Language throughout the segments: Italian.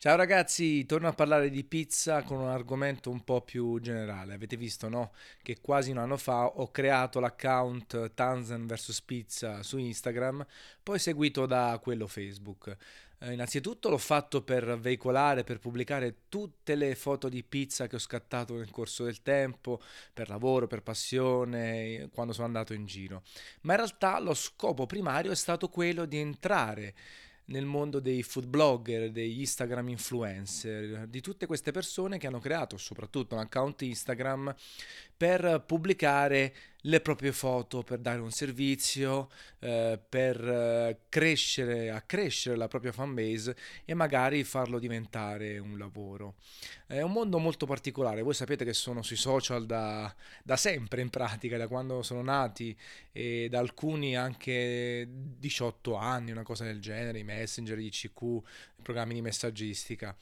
Ciao ragazzi, torno a parlare di pizza con un argomento un po' più generale. Avete visto, no? Che quasi un anno fa ho creato l'account Tanzen vs Pizza su Instagram, poi seguito da quello Facebook. Eh, innanzitutto l'ho fatto per veicolare, per pubblicare tutte le foto di pizza che ho scattato nel corso del tempo, per lavoro, per passione, quando sono andato in giro. Ma in realtà lo scopo primario è stato quello di entrare nel mondo dei food blogger, degli Instagram influencer, di tutte queste persone che hanno creato soprattutto un account Instagram per pubblicare le proprie foto, per dare un servizio, eh, per eh, crescere, accrescere la propria fanbase e magari farlo diventare un lavoro. È un mondo molto particolare, voi sapete che sono sui social da, da sempre in pratica, da quando sono nati e da alcuni anche 18 anni, una cosa del genere, i messenger, gli ICQ, programmi di messaggistica.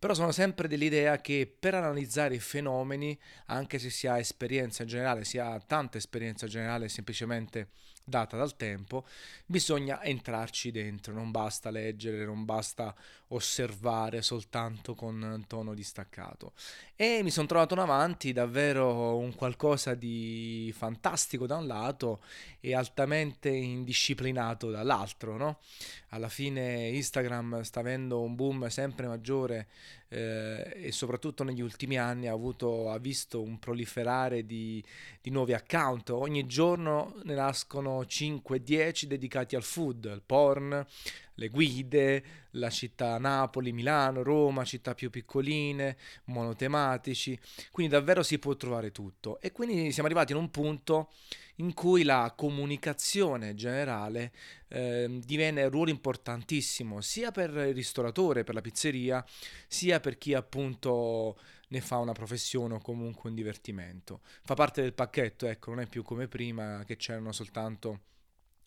Però sono sempre dell'idea che per analizzare i fenomeni, anche se si ha esperienza generale, si ha tanta esperienza generale semplicemente data dal tempo, bisogna entrarci dentro, non basta leggere, non basta osservare soltanto con tono distaccato. E mi sono trovato davanti davvero un qualcosa di fantastico da un lato e altamente indisciplinato dall'altro, no? Alla fine Instagram sta avendo un boom sempre maggiore eh, e soprattutto negli ultimi anni ha, avuto, ha visto un proliferare di, di nuovi account. Ogni giorno ne nascono 5-10 dedicati al food, al porn, le guide, la città Napoli, Milano, Roma, città più piccoline, monotematici, quindi davvero si può trovare tutto. E quindi siamo arrivati in un punto in cui la comunicazione generale eh, diviene un ruolo importantissimo sia per il ristoratore, per la pizzeria, sia per chi appunto ne fa una professione o comunque un divertimento. Fa parte del pacchetto, ecco, non è più come prima che c'erano soltanto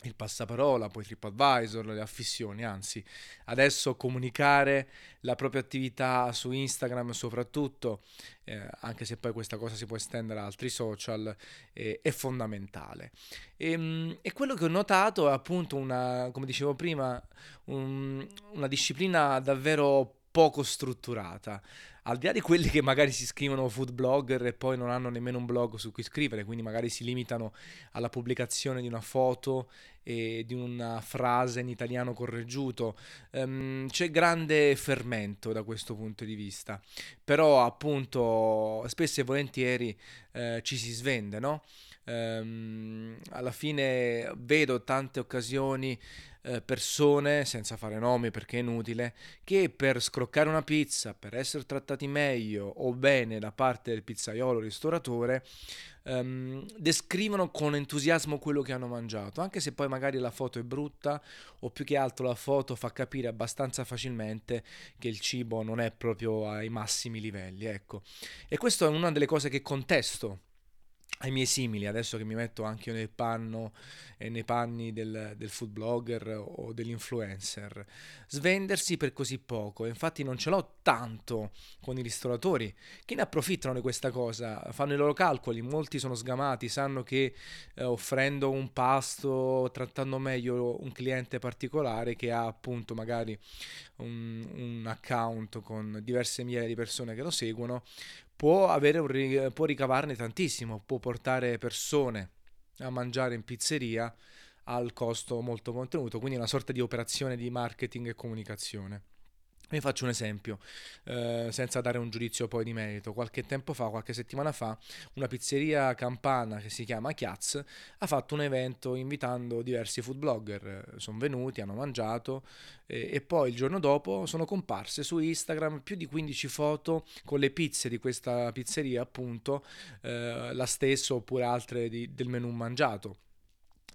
il passaparola, poi TripAdvisor, le affissioni, anzi adesso comunicare la propria attività su Instagram soprattutto, eh, anche se poi questa cosa si può estendere a altri social, eh, è fondamentale. E, ehm, e, quello che ho notato è appunto una, come dicevo prima, un, una disciplina davvero poco strutturata al di là di quelli che magari si scrivono food blogger e poi non hanno nemmeno un blog su cui scrivere, quindi magari si limitano alla pubblicazione di una foto e di una frase in italiano correggiuto, um, c'è grande fermento da questo punto di vista, però appunto spesso e volentieri eh, ci si svende, no? Um, alla fine vedo tante occasioni eh, persone, senza fare nomi perché è inutile, che per scroccare una pizza, per essere trattati meglio o bene da parte del pizzaiolo o ristoratore, ehm, descrivono con entusiasmo quello che hanno mangiato, anche se poi magari la foto è brutta o più che altro la foto fa capire abbastanza facilmente che il cibo non è proprio ai massimi livelli, ecco. E questa è una delle cose che contesto ai miei simili, adesso che mi metto anche nel panno e nei panni del, del food blogger o dell'influencer, svendersi per così poco. Infatti non ce l'ho tanto con i ristoratori che ne approfittano di questa cosa, fanno i loro calcoli, molti sono sgamati, sanno che eh, offrendo un pasto, trattando meglio un cliente particolare che ha appunto magari un, un account con diverse migliaia di persone che lo seguono, può, avere può ricavarne tantissimo, può portare persone a mangiare in pizzeria al costo molto contenuto, quindi una sorta di operazione di marketing e comunicazione. Vi faccio un esempio, eh, senza dare un giudizio poi di merito. Qualche tempo fa, qualche settimana fa, una pizzeria campana che si chiama Chiaz ha fatto un evento invitando diversi food blogger. Sono venuti, hanno mangiato eh, e poi il giorno dopo sono comparse su Instagram più di 15 foto con le pizze di questa pizzeria, appunto, eh, la stessa oppure altre di, del menù mangiato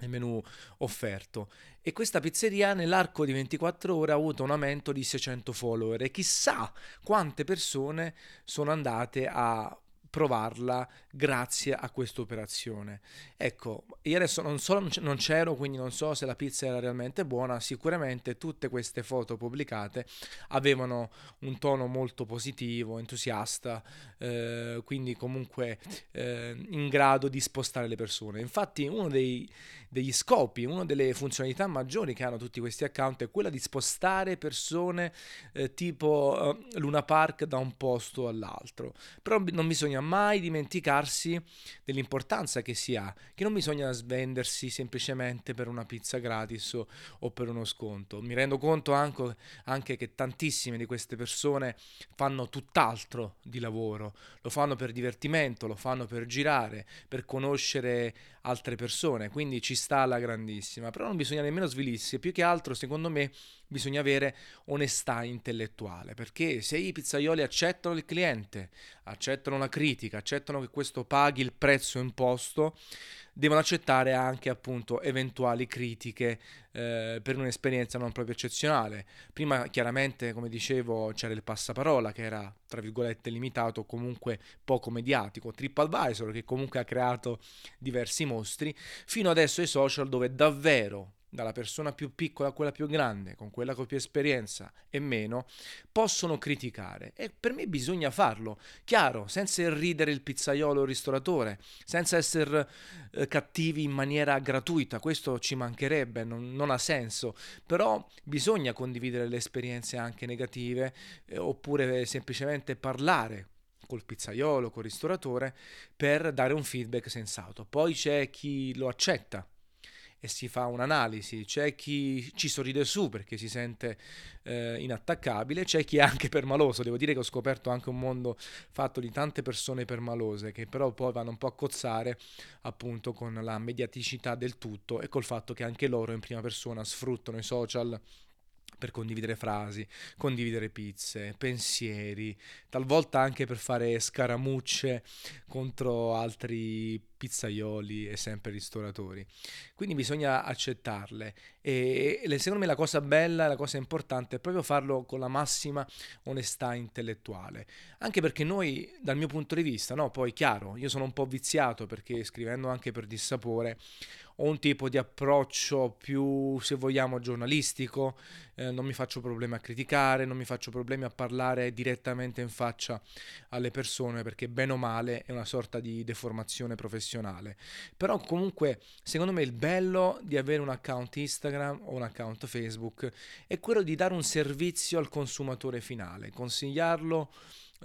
il menù offerto. E questa pizzeria nell'arco di 24 ore ha avuto un aumento di 600 follower. E chissà quante persone sono andate a provarla grazie a questa operazione. Ecco, io adesso non, so, non c'ero, quindi non so se la pizza era realmente buona, sicuramente tutte queste foto pubblicate avevano un tono molto positivo, entusiasta, eh, quindi comunque eh, in grado di spostare le persone. Infatti uno dei, degli scopi, una delle funzionalità maggiori che hanno tutti questi account è quella di spostare persone eh, tipo eh, Luna Park da un posto all'altro. Però non bisogna mai dimenticarsi dell'importanza che si ha, che non bisogna svendersi semplicemente per una pizza gratis o, o per uno sconto. Mi rendo conto anche, anche che tantissime di queste persone fanno tutt'altro di lavoro, lo fanno per divertimento, lo fanno per girare, per conoscere altre persone, quindi ci sta alla grandissima, però non bisogna nemmeno svilirsi, più che altro secondo me bisogna avere onestà intellettuale, perché se i pizzaioli accettano il cliente, accettano la critica, accettano che questo paghi il prezzo imposto, devono accettare anche appunto eventuali critiche eh, per un'esperienza non proprio eccezionale. Prima chiaramente, come dicevo, c'era il passaparola che era tra virgolette limitato, comunque poco mediatico, TripAdvisor che comunque ha creato diversi mostri, fino adesso ai social dove davvero dalla persona più piccola a quella più grande, con quella con più esperienza e meno, possono criticare. E per me bisogna farlo, chiaro, senza irridere il pizzaiolo o il ristoratore, senza essere eh, cattivi in maniera gratuita, questo ci mancherebbe, non, non, ha senso, però bisogna condividere le esperienze anche negative eh, oppure semplicemente parlare col pizzaiolo, col ristoratore, per dare un feedback sensato. Poi c'è chi lo accetta e si fa un'analisi, c'è chi ci sorride su perché si sente eh, inattaccabile, c'è chi è anche permaloso, devo dire che ho scoperto anche un mondo fatto di tante persone permalose che però poi vanno un po' a cozzare appunto con la mediaticità del tutto e col fatto che anche loro in prima persona sfruttano i social per condividere frasi, condividere pizze, pensieri, talvolta anche per fare scaramucce contro altri pizzaioli e sempre ristoratori. Quindi bisogna accettarle e secondo me la cosa bella, la cosa importante è proprio farlo con la massima onestà intellettuale, anche perché noi dal mio punto di vista, no, poi chiaro, io sono un po' viziato perché scrivendo anche per dissapore ho un tipo di approccio più, se vogliamo, giornalistico, eh, non mi faccio problemi a criticare, non mi faccio problemi a parlare direttamente in faccia alle persone perché bene o male è una sorta di deformazione professionale. Però comunque, secondo me il bello di avere un account Instagram o un account Facebook è quello di dare un servizio al consumatore finale, consigliarlo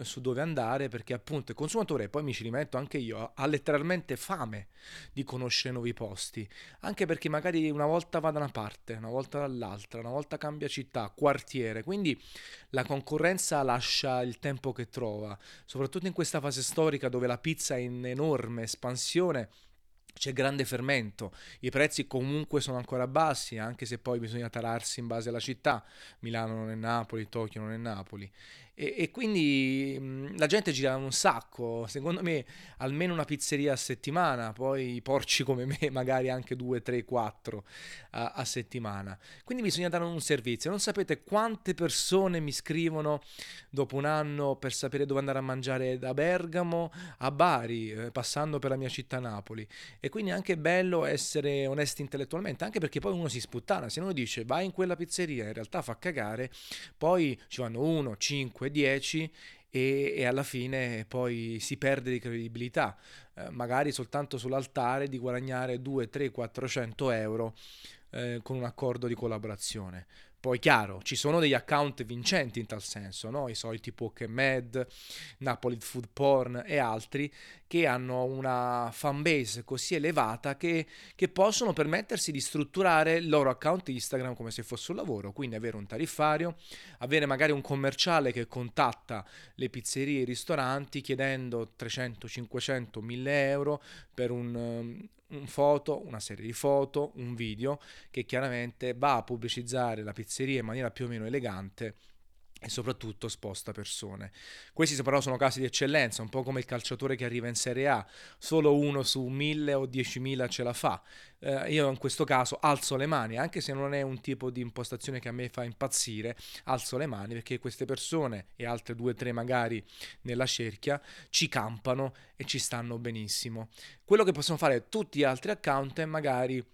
su dove andare perché appunto il consumatore, poi mi ci rimetto anche io, ha letteralmente fame di conoscere nuovi posti, anche perché magari una volta va da una parte, una volta dall'altra, una volta cambia città, quartiere, quindi la concorrenza lascia il tempo che trova, soprattutto in questa fase storica dove la pizza è in enorme espansione c'è grande fermento, i prezzi comunque sono ancora bassi, anche se poi bisogna tararsi in base alla città, Milano non è Napoli, Tokyo non è Napoli. E, e quindi mh, la gente gira un sacco, secondo me almeno una pizzeria a settimana, poi i porci come me magari anche due, tre, quattro a, a settimana. Quindi bisogna dare un servizio. Non sapete quante persone mi scrivono dopo un anno per sapere dove andare a mangiare da Bergamo a Bari, eh, passando per la mia città Napoli. E quindi è anche bello essere onesti intellettualmente, anche perché poi uno si sputtana, se uno dice vai in quella pizzeria, in realtà fa cagare, poi ci vanno uno, cinque, 5, 10 e, e, alla fine poi si perde di credibilità, eh, magari soltanto sull'altare di guadagnare 2, 3, 400 euro eh, con un accordo di collaborazione. Poi chiaro, ci sono degli account vincenti in tal senso, no? i soliti Pokémed, Napoli Food Porn e altri che hanno una fanbase così elevata che, che, possono permettersi di strutturare il loro account Instagram come se fosse un lavoro, quindi avere un tariffario, avere magari un commerciale che contatta le pizzerie e i ristoranti chiedendo 300, 500, 1000 euro per un, um, un foto, una serie di foto, un video che chiaramente va a pubblicizzare la pizzeria in maniera più o meno elegante e soprattutto sposta persone. Questi però sono casi di eccellenza, un po' come il calciatore che arriva in Serie A, solo uno su mille o diecimila ce la fa. Eh, io in questo caso alzo le mani, anche se non è un tipo di impostazione che a me fa impazzire, alzo le mani perché queste persone e altre due o tre magari nella cerchia ci campano e ci stanno benissimo. Quello che possono fare tutti gli altri account è magari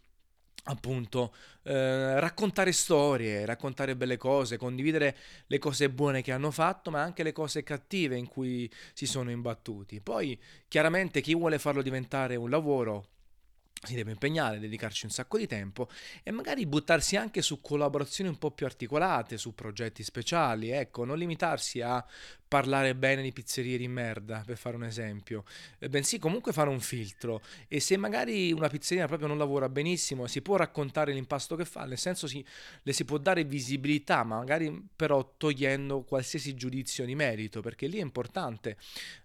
appunto eh, raccontare storie, raccontare belle cose, condividere le cose buone che hanno fatto, ma anche le cose cattive in cui si sono imbattuti. Poi chiaramente chi vuole farlo diventare un lavoro si deve impegnare, dedicarci un sacco di tempo e magari buttarsi anche su collaborazioni un po' più articolate, su progetti speciali, ecco, non limitarsi a parlare bene di pizzerie di merda, per fare un esempio, eh, bensì comunque fare un filtro. E se magari una pizzeria proprio non lavora benissimo, si può raccontare l'impasto che fa, nel senso si, le si può dare visibilità, ma magari però togliendo qualsiasi giudizio di merito, perché lì è importante,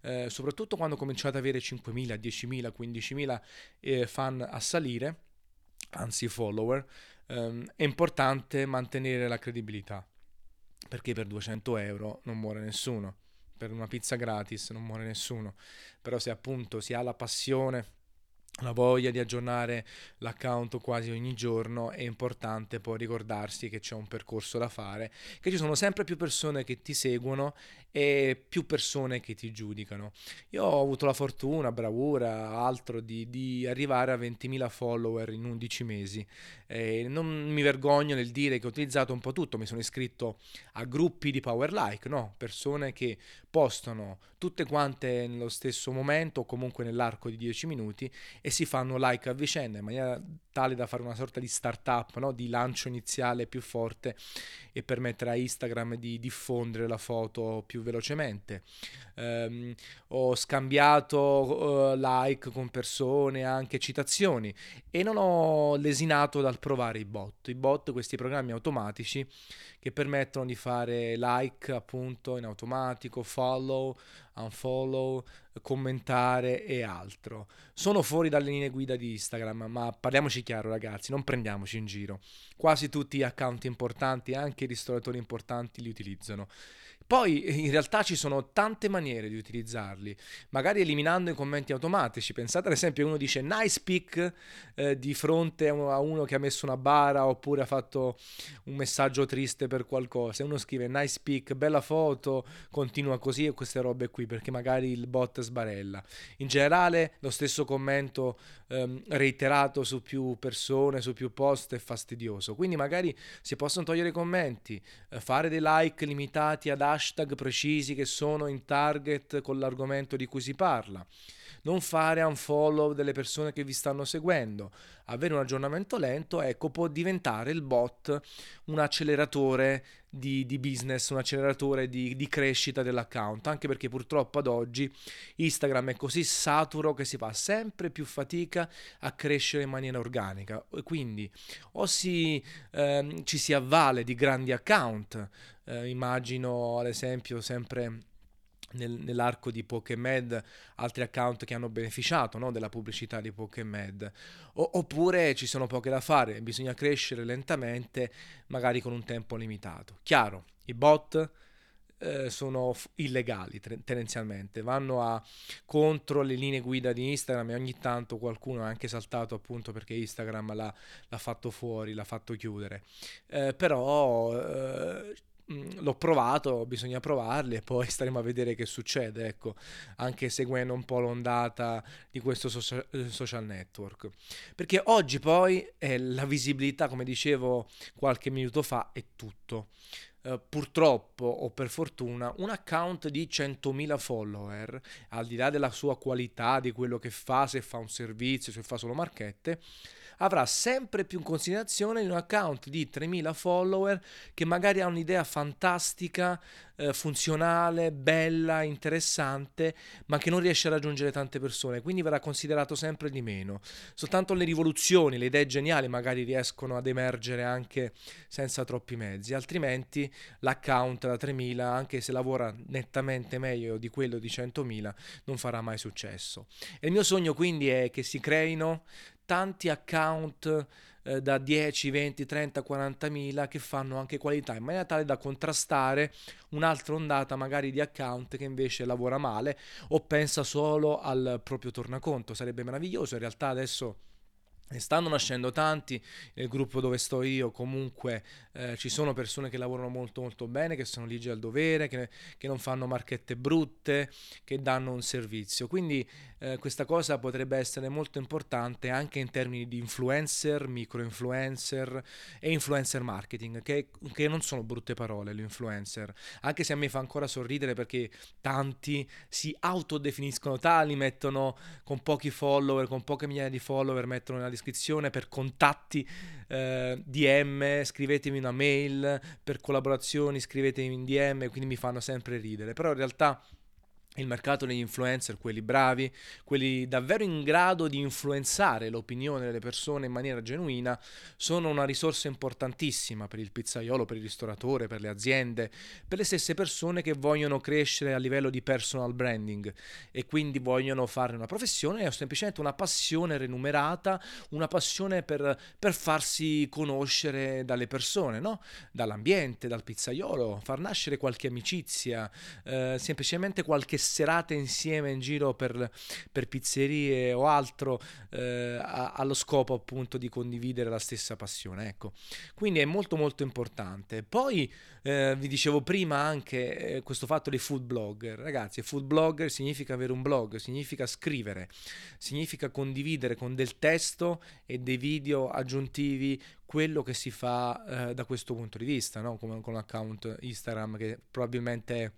eh, soprattutto quando cominciate ad avere 5.000, 10.000, 15.000 eh, fan a salire, anzi follower, ehm, è importante mantenere la credibilità perché per 200 euro non muore nessuno, per una pizza gratis non muore nessuno, però se appunto si ha la passione la voglia di aggiornare l'account quasi ogni giorno è importante poi ricordarsi che c'è un percorso da fare, che ci sono sempre più persone che ti seguono e più persone che ti giudicano. Io ho avuto la fortuna, bravura, altro di, di arrivare a 20.000 follower in 11 mesi. E non mi vergogno nel dire che ho utilizzato un po' tutto, mi sono iscritto a gruppi di power like, no? persone che postano tutte quante nello stesso momento o comunque nell'arco di 10 minuti e si fanno like a vicenda in maniera tale da fare una sorta di startup, no? di lancio iniziale più forte e permettere a Instagram di diffondere la foto più velocemente. Um, ho scambiato uh, like con persone, anche citazioni e non ho lesinato dal provare i bot. I bot, questi programmi automatici che permettono di fare like appunto in automatico, follow, unfollow, commentare e altro. Sono fuori dalle linee guida di Instagram, ma parliamoci chiaro ragazzi, non prendiamoci in giro. Quasi tutti gli account importanti, anche i ristoratori importanti li utilizzano. Poi in realtà ci sono tante maniere di utilizzarli, magari eliminando i commenti automatici. Pensate ad esempio uno dice nice pick eh, di fronte a uno che ha messo una bara oppure ha fatto un messaggio triste per qualcosa. Uno scrive nice pick, bella foto, continua così e queste robe qui perché magari il bot sbarella. In generale lo stesso commento ehm, reiterato su più persone, su più post è fastidioso. Quindi magari si possono togliere i commenti, eh, fare dei like limitati ad hashtag precisi che sono in target con l'argomento di cui si parla. Non fare un follow delle persone che vi stanno seguendo. Avere un aggiornamento lento, ecco, può diventare il bot un acceleratore di, di business, un acceleratore di, di crescita dell'account. Anche perché purtroppo ad oggi Instagram è così saturo che si fa sempre più fatica a crescere in maniera organica. E quindi o si, ehm, ci si avvale di grandi account, eh, immagino ad esempio sempre nel, nell'arco di Pokémed altri account che hanno beneficiato no, della pubblicità di Pokémed oppure ci sono poche da fare bisogna crescere lentamente magari con un tempo limitato. Chiaro i bot eh, sono f- illegali tendenzialmente. Vanno a contro le linee guida di Instagram e ogni tanto qualcuno ha anche saltato appunto perché Instagram l'ha, l'ha fatto fuori l'ha fatto chiudere. Eh, però eh, l'ho provato, bisogna provarli e poi staremo a vedere che succede, ecco, anche seguendo un po' l'ondata di questo social, eh, social network. Perché oggi poi eh, la visibilità, come dicevo qualche minuto fa, è tutto. Uh, purtroppo o per fortuna un account di 100.000 follower al di là della sua qualità di quello che fa se fa un servizio se fa solo marchette avrà sempre più in considerazione un account di 3.000 follower che magari ha un'idea fantastica, eh, funzionale, bella, interessante, ma che non riesce a raggiungere tante persone, quindi verrà considerato sempre di meno. Soltanto le rivoluzioni, le idee geniali magari riescono ad emergere anche senza troppi mezzi, altrimenti l'account da 3.000, anche se lavora nettamente meglio di quello di 100.000, non farà mai successo. E il mio sogno quindi è che si creino tanti account eh, da 10, 20, 30, 40 mila che fanno anche qualità in maniera tale da contrastare un'altra ondata magari di account che invece lavora male o pensa solo al proprio tornaconto. Sarebbe meraviglioso, in realtà adesso ne stanno nascendo tanti, nel gruppo dove sto io comunque eh, ci sono persone che lavorano molto molto bene, che sono ligi al dovere, che, che non fanno marchette brutte, che danno un servizio. Quindi eh, questa cosa potrebbe essere molto importante anche in termini di influencer, micro influencer e influencer marketing, che, che non sono brutte parole l'influencer, anche se a me fa ancora sorridere perché tanti si autodefiniscono tali, mettono con pochi follower, con poche migliaia di follower, mettono nella descrizione per contatti eh, DM, scrivetemi una mail, per collaborazioni scrivetemi in DM, quindi mi fanno sempre ridere, però in realtà il mercato degli influencer, quelli bravi, quelli davvero in grado di influenzare l'opinione delle persone in maniera genuina, sono una risorsa importantissima per il pizzaiolo, per il ristoratore, per le aziende, per le stesse persone che vogliono crescere a livello di personal branding e quindi vogliono fare una professione o semplicemente una passione remunerata, una passione per, per farsi conoscere dalle persone, no? dall'ambiente, dal pizzaiolo, far nascere qualche amicizia, eh, semplicemente qualche serate insieme in giro per, per pizzerie o altro eh, allo scopo appunto di condividere la stessa passione. Ecco, quindi è molto molto importante. Poi eh, vi dicevo prima anche eh, questo fatto dei food blogger. Ragazzi, food blogger significa avere un blog, significa scrivere, significa condividere con del testo e dei video aggiuntivi quello che si fa eh, da questo punto di vista, no? come con l'account Instagram che probabilmente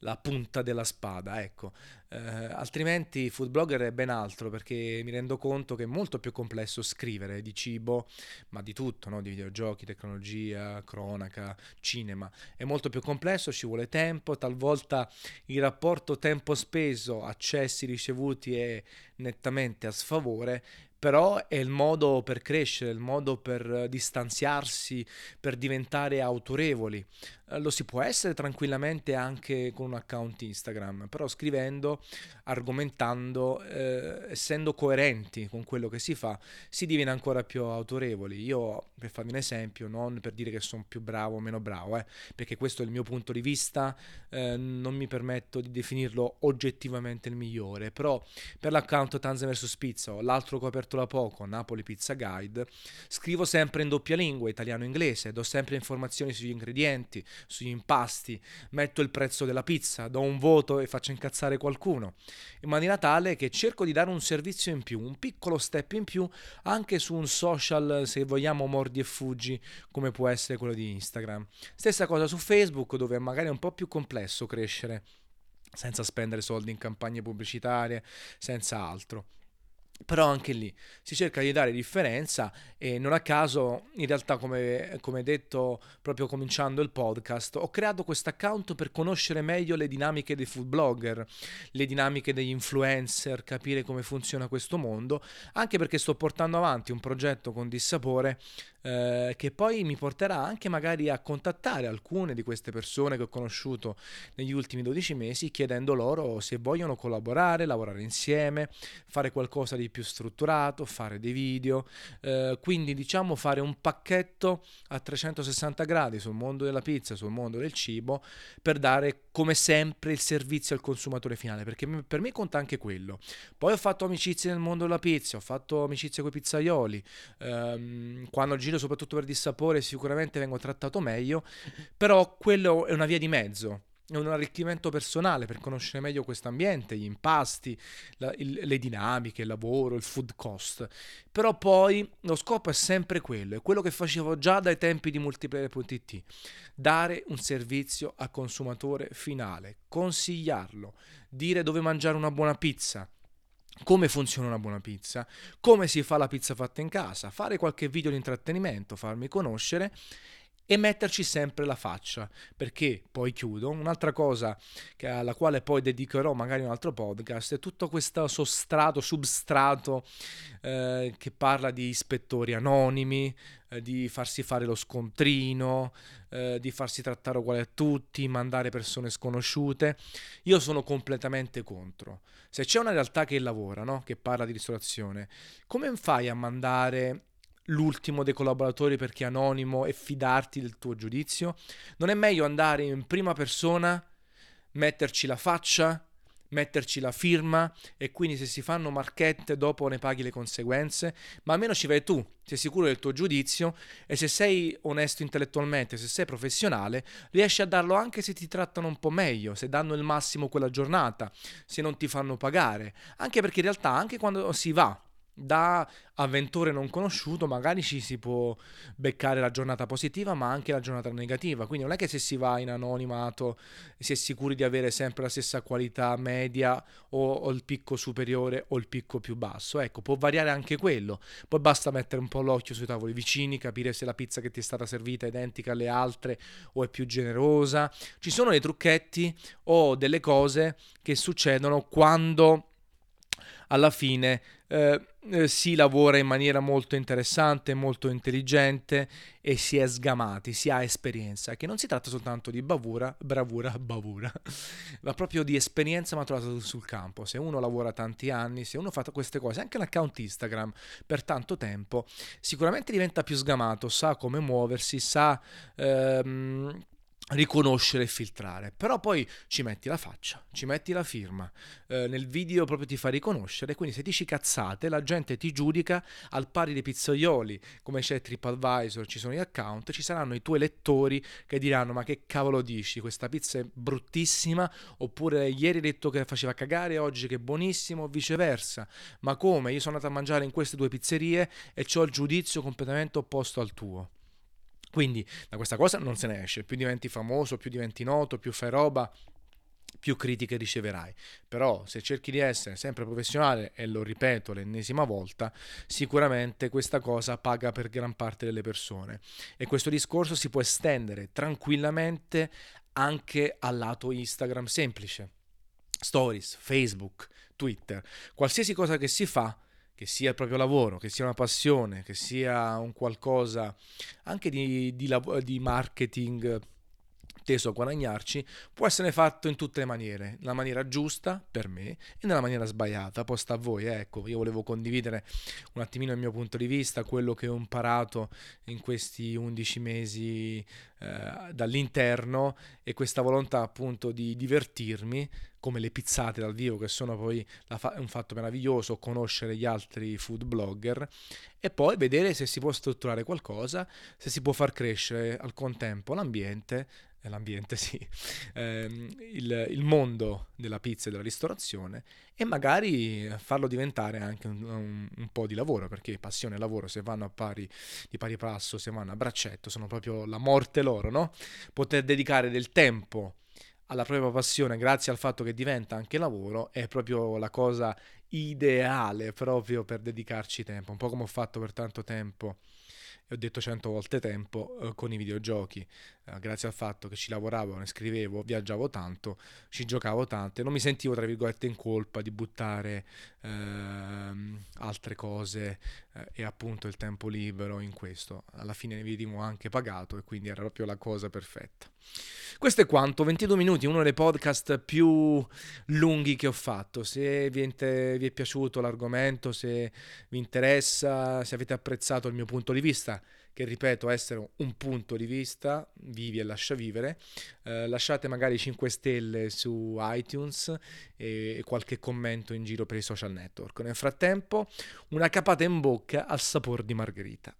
la punta della spada, ecco. Eh, altrimenti food blogger è ben altro perché mi rendo conto che è molto più complesso scrivere di cibo, ma di tutto, no? di videogiochi, tecnologia, cronaca, cinema. È molto più complesso, ci vuole tempo, talvolta il rapporto tempo speso, accessi ricevuti è nettamente a sfavore, però è il modo per crescere, il modo per distanziarsi, per diventare autorevoli. Eh, lo si può essere tranquillamente anche con un account Instagram, però scrivendo, argomentando, eh, essendo coerenti con quello che si fa, si diviene ancora più autorevoli. Io, per farvi un esempio, non per dire che sono più bravo o meno bravo, eh, perché questo è il mio punto di vista, eh, non mi permetto di definirlo oggettivamente il migliore, però per l'account Tanzania vs Pizza, l'altro che ho aperto da poco, Napoli Pizza Guide, scrivo sempre in doppia lingua, italiano-inglese, do sempre informazioni sugli ingredienti, sugli impasti, metto il prezzo della pizza, do un voto e faccio incazzare qualcuno, in maniera tale che cerco di dare un servizio in più, un piccolo step in più anche su un social, se vogliamo, mordi e fuggi, come può essere quello di Instagram. Stessa cosa su Facebook, dove magari è un po' più complesso crescere senza spendere soldi in campagne pubblicitarie, senza altro però anche lì si cerca di dare differenza e non a caso in realtà come, come detto proprio cominciando il podcast ho creato questo account per conoscere meglio le dinamiche dei food blogger le dinamiche degli influencer capire come funziona questo mondo anche perché sto portando avanti un progetto con dissapore eh, che poi mi porterà anche magari a contattare alcune di queste persone che ho conosciuto negli ultimi 12 mesi chiedendo loro se vogliono collaborare, lavorare insieme, fare qualcosa di più strutturato, fare dei video, eh, quindi diciamo fare un pacchetto a 360 gradi sul mondo della pizza, sul mondo del cibo per dare come sempre il servizio al consumatore finale, perché per me conta anche quello. Poi ho fatto amicizie nel mondo della pizza, ho fatto amicizie con i pizzaioli, ehm, quando giro giro soprattutto per dissapore sicuramente vengo trattato meglio, però quello è una via di mezzo è un arricchimento personale per conoscere meglio questo ambiente, gli impasti, la, il, le dinamiche, il lavoro, il food cost. Però poi lo scopo è sempre quello, è quello che facevo già dai tempi di multiplayer.it, dare un servizio al consumatore finale, consigliarlo, dire dove mangiare una buona pizza, come funziona una buona pizza, come si fa la pizza fatta in casa, fare qualche video di intrattenimento, farmi conoscere e metterci sempre la faccia, perché poi chiudo, un'altra cosa alla quale poi dedicherò magari un altro podcast è tutto questo sostrato, substrato eh, che parla di ispettori anonimi, eh, di farsi fare lo scontrino, eh, di farsi trattare uguale a tutti, mandare persone sconosciute. Io sono completamente contro. Se c'è una realtà che lavora, no? che parla di ristorazione, come fai a mandare l'ultimo dei collaboratori perché è anonimo e fidarti del tuo giudizio? Non è meglio andare in prima persona, metterci la faccia, metterci la firma e quindi se si fanno marchette dopo ne paghi le conseguenze, ma almeno ci vai tu, sei sicuro del tuo giudizio e se sei onesto intellettualmente, se sei professionale, riesci a darlo anche se ti trattano un po' meglio, se danno il massimo quella giornata, se non ti fanno pagare, anche perché in realtà anche quando si va da avventore non conosciuto magari ci si può beccare la giornata positiva ma anche la giornata negativa. Quindi non è che se si va in anonimato si è sicuri di avere sempre la stessa qualità media o, o, il picco superiore o il picco più basso. Ecco può variare anche quello. Poi basta mettere un po' l'occhio sui tavoli vicini capire se la pizza che ti è stata servita è identica alle altre o è più generosa. Ci sono dei trucchetti o delle cose che succedono quando alla fine eh, eh, si lavora in maniera molto interessante, molto intelligente e si è sgamati, si ha esperienza, che non si tratta soltanto di bravura, bravura, bravura, ma proprio di esperienza maturata sul campo. Se uno lavora tanti anni, se uno fa queste cose, anche l'account Instagram per tanto tempo, sicuramente diventa più sgamato, sa come muoversi, sa ehm, riconoscere e filtrare. Però poi ci metti la faccia ci metti la firma eh, nel video proprio ti fa riconoscere. Quindi se dici cazzate la gente ti giudica al pari dei pizzaioli come c'è TripAdvisor ci sono gli account ci saranno i tuoi lettori che diranno ma che cavolo dici? Questa pizza è bruttissima? Oppure ieri hai detto che faceva cagare oggi che è buonissimo viceversa. Ma come? Io sono andato a mangiare in queste due pizzerie e ho il giudizio completamente opposto al tuo quindi da questa cosa non se ne esce, più diventi famoso, più diventi noto, più fai roba, più critiche riceverai. Però se cerchi di essere sempre professionale, e lo ripeto l'ennesima volta, sicuramente questa cosa paga per gran parte delle persone. E questo discorso si può estendere tranquillamente anche al lato Instagram semplice. Stories, Facebook, Twitter, qualsiasi cosa che si fa che sia il proprio lavoro, che sia una passione, che sia un qualcosa anche di, di, di marketing teso a guadagnarci, può essere fatto in tutte le maniere, nella maniera giusta per me e nella maniera sbagliata, poi sta a voi, eh. ecco, io volevo condividere un attimino il mio punto di vista, quello che ho imparato in questi 11 mesi eh, dall'interno e questa volontà appunto di divertirmi come le pizzate dal vivo che sono poi fa- un fatto meraviglioso, conoscere gli altri food blogger e poi vedere se si può strutturare qualcosa, se si può far crescere al contempo l'ambiente l'ambiente sì, ehm, il, il, mondo della pizza e della ristorazione e magari farlo diventare anche un, un, un, po' di lavoro, perché passione e lavoro se vanno a pari, di pari passo, se vanno a braccetto, sono proprio la morte loro, no? Poter dedicare del tempo alla propria passione grazie al fatto che diventa anche lavoro è proprio la cosa ideale proprio per dedicarci tempo, un po' come ho fatto per tanto tempo ho detto cento volte tempo eh, con i videogiochi, eh, grazie al fatto che ci lavoravo, ne scrivevo, viaggiavo tanto, ci giocavo tanto e non mi sentivo tra virgolette in colpa di buttare ehm, altre cose eh, e appunto il tempo libero in questo. Alla fine ne vedimo anche pagato e quindi era proprio la cosa perfetta. Questo è quanto, 22 minuti, uno dei podcast più lunghi che ho fatto. Se vi è piaciuto l'argomento, se vi interessa, se avete apprezzato il mio punto di vista, che ripeto essere un punto di vista, vivi e lascia vivere. Eh, lasciate magari 5 stelle su iTunes e, e qualche commento in giro per i social network. Nel frattempo, una capata in bocca al sapore di margherita.